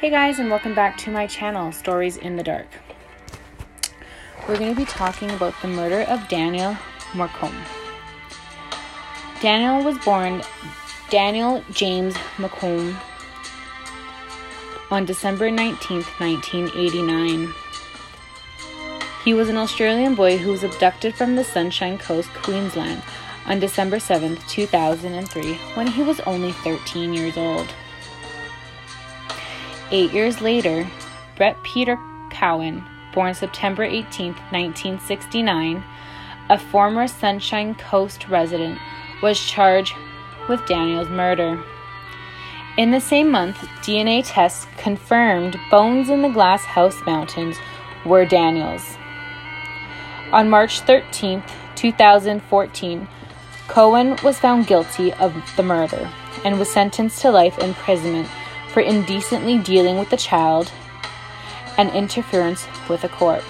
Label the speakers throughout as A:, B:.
A: Hey guys, and welcome back to my channel, Stories in the Dark. We're going to be talking about the murder of Daniel Morcombe. Daniel was born Daniel James McComb on December 19th, 1989. He was an Australian boy who was abducted from the Sunshine Coast, Queensland on December 7th, 2003, when he was only 13 years old. Eight years later, Brett Peter Cowan, born September 18, 1969, a former Sunshine Coast resident, was charged with Daniel's murder. In the same month, DNA tests confirmed bones in the Glass House Mountains were Daniel's. On March 13, 2014, Cowan was found guilty of the murder and was sentenced to life imprisonment for indecently dealing with a child and interference with a court.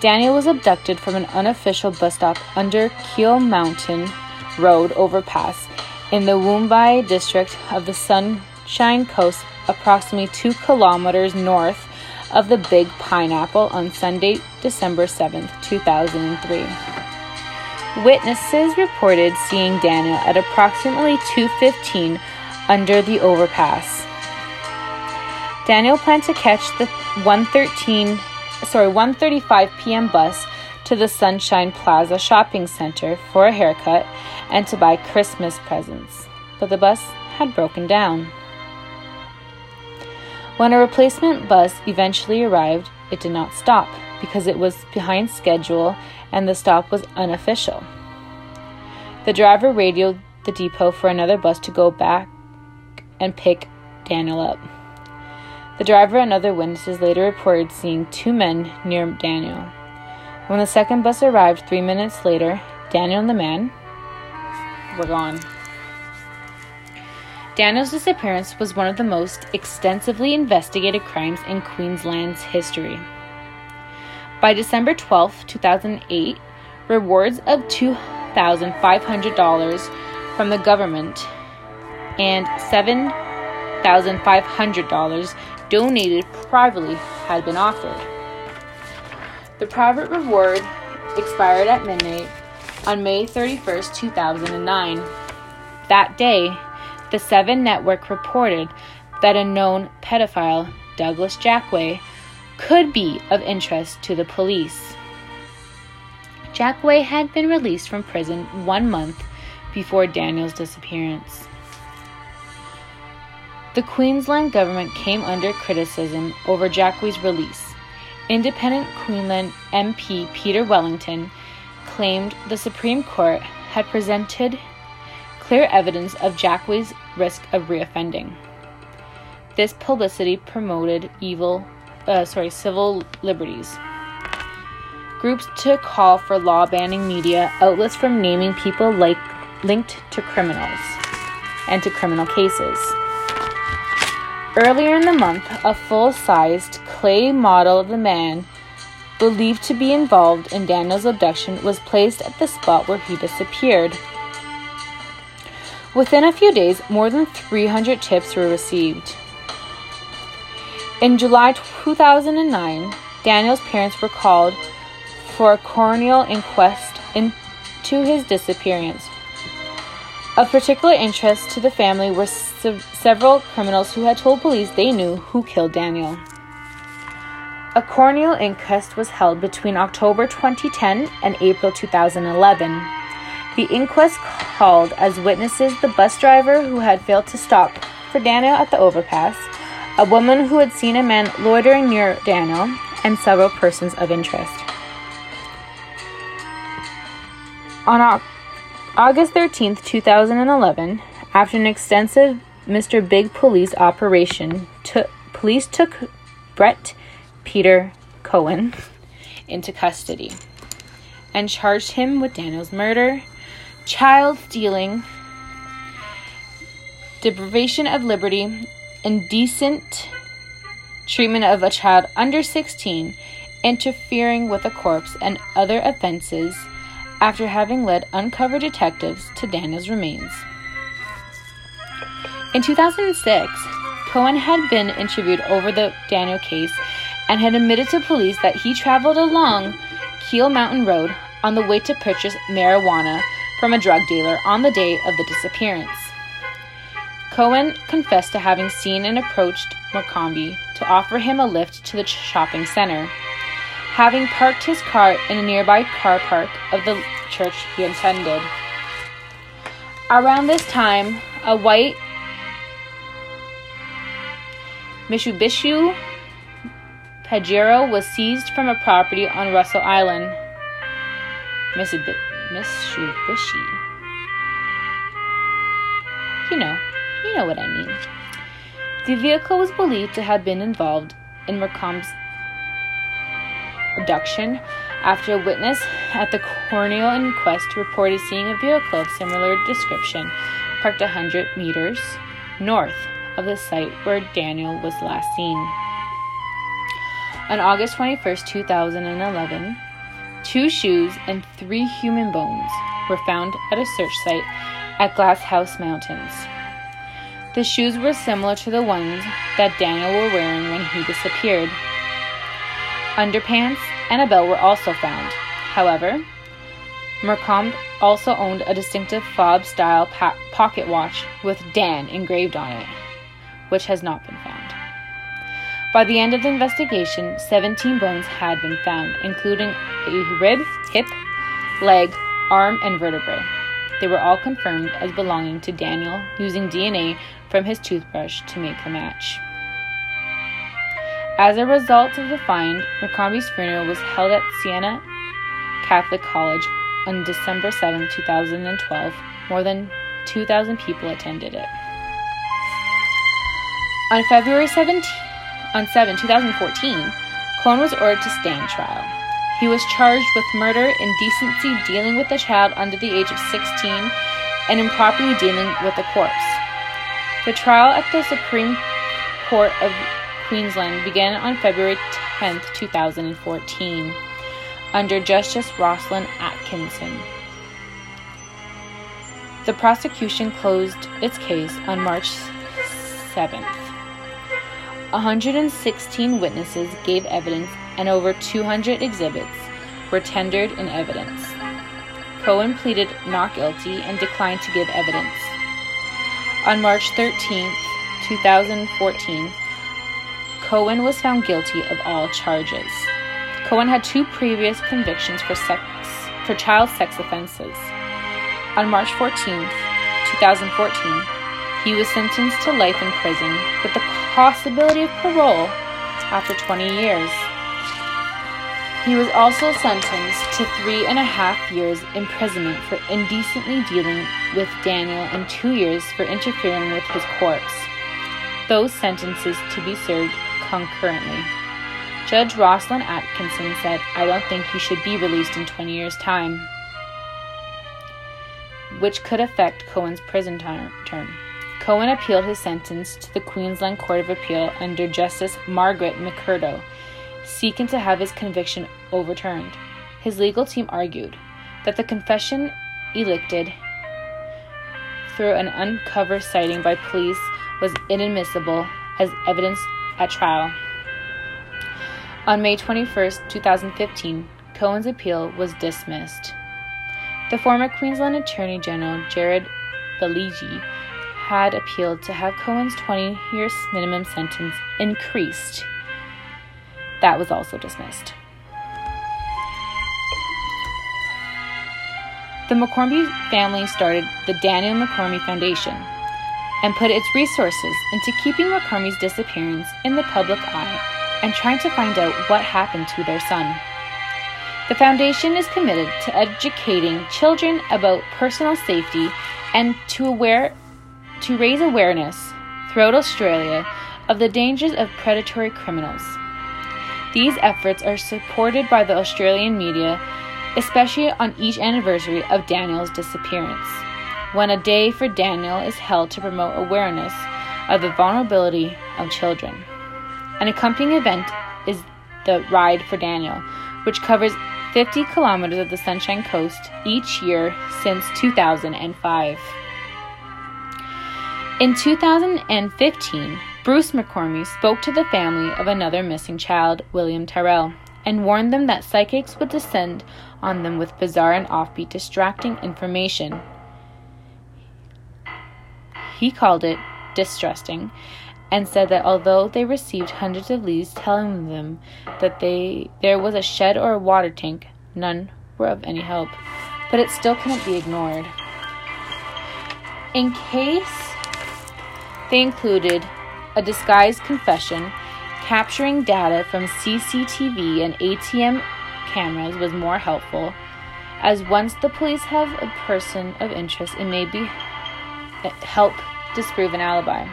A: Daniel was abducted from an unofficial bus stop under Kiel Mountain Road overpass in the Woombye district of the Sunshine Coast, approximately two kilometers north of the Big Pineapple on Sunday, December 7, 2003. Witnesses reported seeing Daniel at approximately 2:15 under the overpass. Daniel planned to catch the 113 sorry 1:35 p.m. bus to the Sunshine Plaza shopping center for a haircut and to buy Christmas presents, but the bus had broken down. When a replacement bus eventually arrived, it did not stop because it was behind schedule and the stop was unofficial. The driver radioed the depot for another bus to go back and pick Daniel up. The driver and other witnesses later reported seeing two men near Daniel. When the second bus arrived three minutes later, Daniel and the man were gone. Daniel's disappearance was one of the most extensively investigated crimes in Queensland's history. By December 12, 2008, rewards of $2,500 from the government and $7,500 donated privately had been offered. The private reward expired at midnight on May 31, 2009. That day, the Seven Network reported that a known pedophile, Douglas Jackway, could be of interest to the police. Jackway had been released from prison one month before Daniel's disappearance. The Queensland government came under criticism over Jackway's release. Independent Queensland MP Peter Wellington claimed the Supreme Court had presented clear evidence of Jackway's risk of reoffending. This publicity promoted evil, uh, sorry, civil liberties. Groups to call for law banning media outlets from naming people like linked to criminals and to criminal cases. Earlier in the month, a full sized clay model of the man believed to be involved in Daniel's abduction was placed at the spot where he disappeared. Within a few days, more than 300 tips were received. In July 2009, Daniel's parents were called for a coronial inquest into his disappearance. Of particular interest to the family were se- several criminals who had told police they knew who killed Daniel. A coronial inquest was held between October 2010 and April 2011. The inquest called as witnesses the bus driver who had failed to stop for Daniel at the overpass, a woman who had seen a man loitering near Daniel, and several persons of interest. On August 13, 2011, after an extensive Mr. Big police operation, to- police took Brett Peter Cohen into custody and charged him with Daniel's murder, child stealing, deprivation of liberty, indecent treatment of a child under 16, interfering with a corpse, and other offenses after having led uncover detectives to Daniel's remains. In 2006, Cohen had been interviewed over the Daniel case and had admitted to police that he traveled along Kiel Mountain Road on the way to purchase marijuana from a drug dealer on the day of the disappearance. Cohen confessed to having seen and approached Morcombe to offer him a lift to the shopping center, having parked his car in a nearby car park of the church he attended. Around this time, a white Mitsubishi Pajero was seized from a property on Russell Island. Mitsubishi. You know, you know what I mean. The vehicle was believed to have been involved in Morcombe's abduction after a witness at the coronial inquest reported seeing a vehicle of similar description parked 100 meters north of the site where Daniel was last seen. On August 21, 2011, two shoes and three human bones were found at a search site at Glasshouse Mountains. The shoes were similar to the ones that Daniel were wearing when he disappeared. Underpants and a belt were also found. However, Morcombe also owned a distinctive fob style pocket watch with Dan engraved on it which has not been found. By the end of the investigation, 17 bones had been found, including a rib, hip, leg, arm, and vertebrae. They were all confirmed as belonging to Daniel using DNA from his toothbrush to make the match. As a result of the find, Morcombe's funeral was held at Siena Catholic College on December 7, 2012. More than 2,000 people attended it. On February 17, on 7, 2014, Cohen was ordered to stand trial. He was charged with murder, indecency, dealing with a child under the age of 16, and improperly dealing with a corpse. The trial at the Supreme Court of Queensland began on February 10, 2014, under Justice Rosalind Atkinson. The prosecution closed its case on March 7th. 116 witnesses gave evidence and over 200 exhibits were tendered in evidence. Cohen pleaded not guilty and declined to give evidence. On March 13, 2014, Cohen was found guilty of all charges. Cohen had two previous convictions for sex for child sex offenses. On March 14, 2014, he was sentenced to life in prison with the possibility of parole after 20 years. He was also sentenced to three and a half years imprisonment for indecently dealing with Daniel and two years for interfering with his corpse. Those sentences to be served concurrently. Judge Rosalind Atkinson said, I don't think he should be released in 20 years' time, which could affect Cohen's prison term. Cohen appealed his sentence to the Queensland Court of Appeal under Justice Margaret McMurdo, seeking to have his conviction overturned. His legal team argued that the confession elicited through an uncovered sighting by police was inadmissible as evidence at trial. On May 21, 2015, Cohen's appeal was dismissed. The former Queensland Attorney General Jared Baillie had appealed to have Cohen's 20 year minimum sentence increased. That was also dismissed. The McCormick family started the Daniel McCormick Foundation and put its resources into keeping McCormick's disappearance in the public eye and trying to find out what happened to their son. The foundation is committed to educating children about personal safety and to aware to raise awareness throughout Australia of the dangers of predatory criminals. These efforts are supported by the Australian media, especially on each anniversary of Daniel's disappearance, when a day for Daniel is held to promote awareness of the vulnerability of children. An accompanying event is the Ride for Daniel, which covers 50 kilometers of the Sunshine Coast each year since 2005. In 2015, Bruce McCormick spoke to the family of another missing child, William Tyrrell, and warned them that psychics would descend on them with bizarre and offbeat distracting information. He called it distrusting and said that although they received hundreds of leads telling them that they there was a shed or a water tank, none were of any help. But it still couldn't be ignored. In case they included a disguised confession, capturing data from CCTV and ATM cameras was more helpful, as once the police have a person of interest, it may be eh, help disprove an alibi.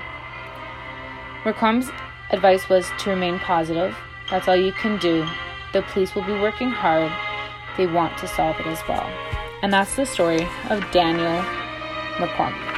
A: McCormick's advice was to remain positive. That's all you can do. The police will be working hard. They want to solve it as well. And that's the story of Daniel McCormick.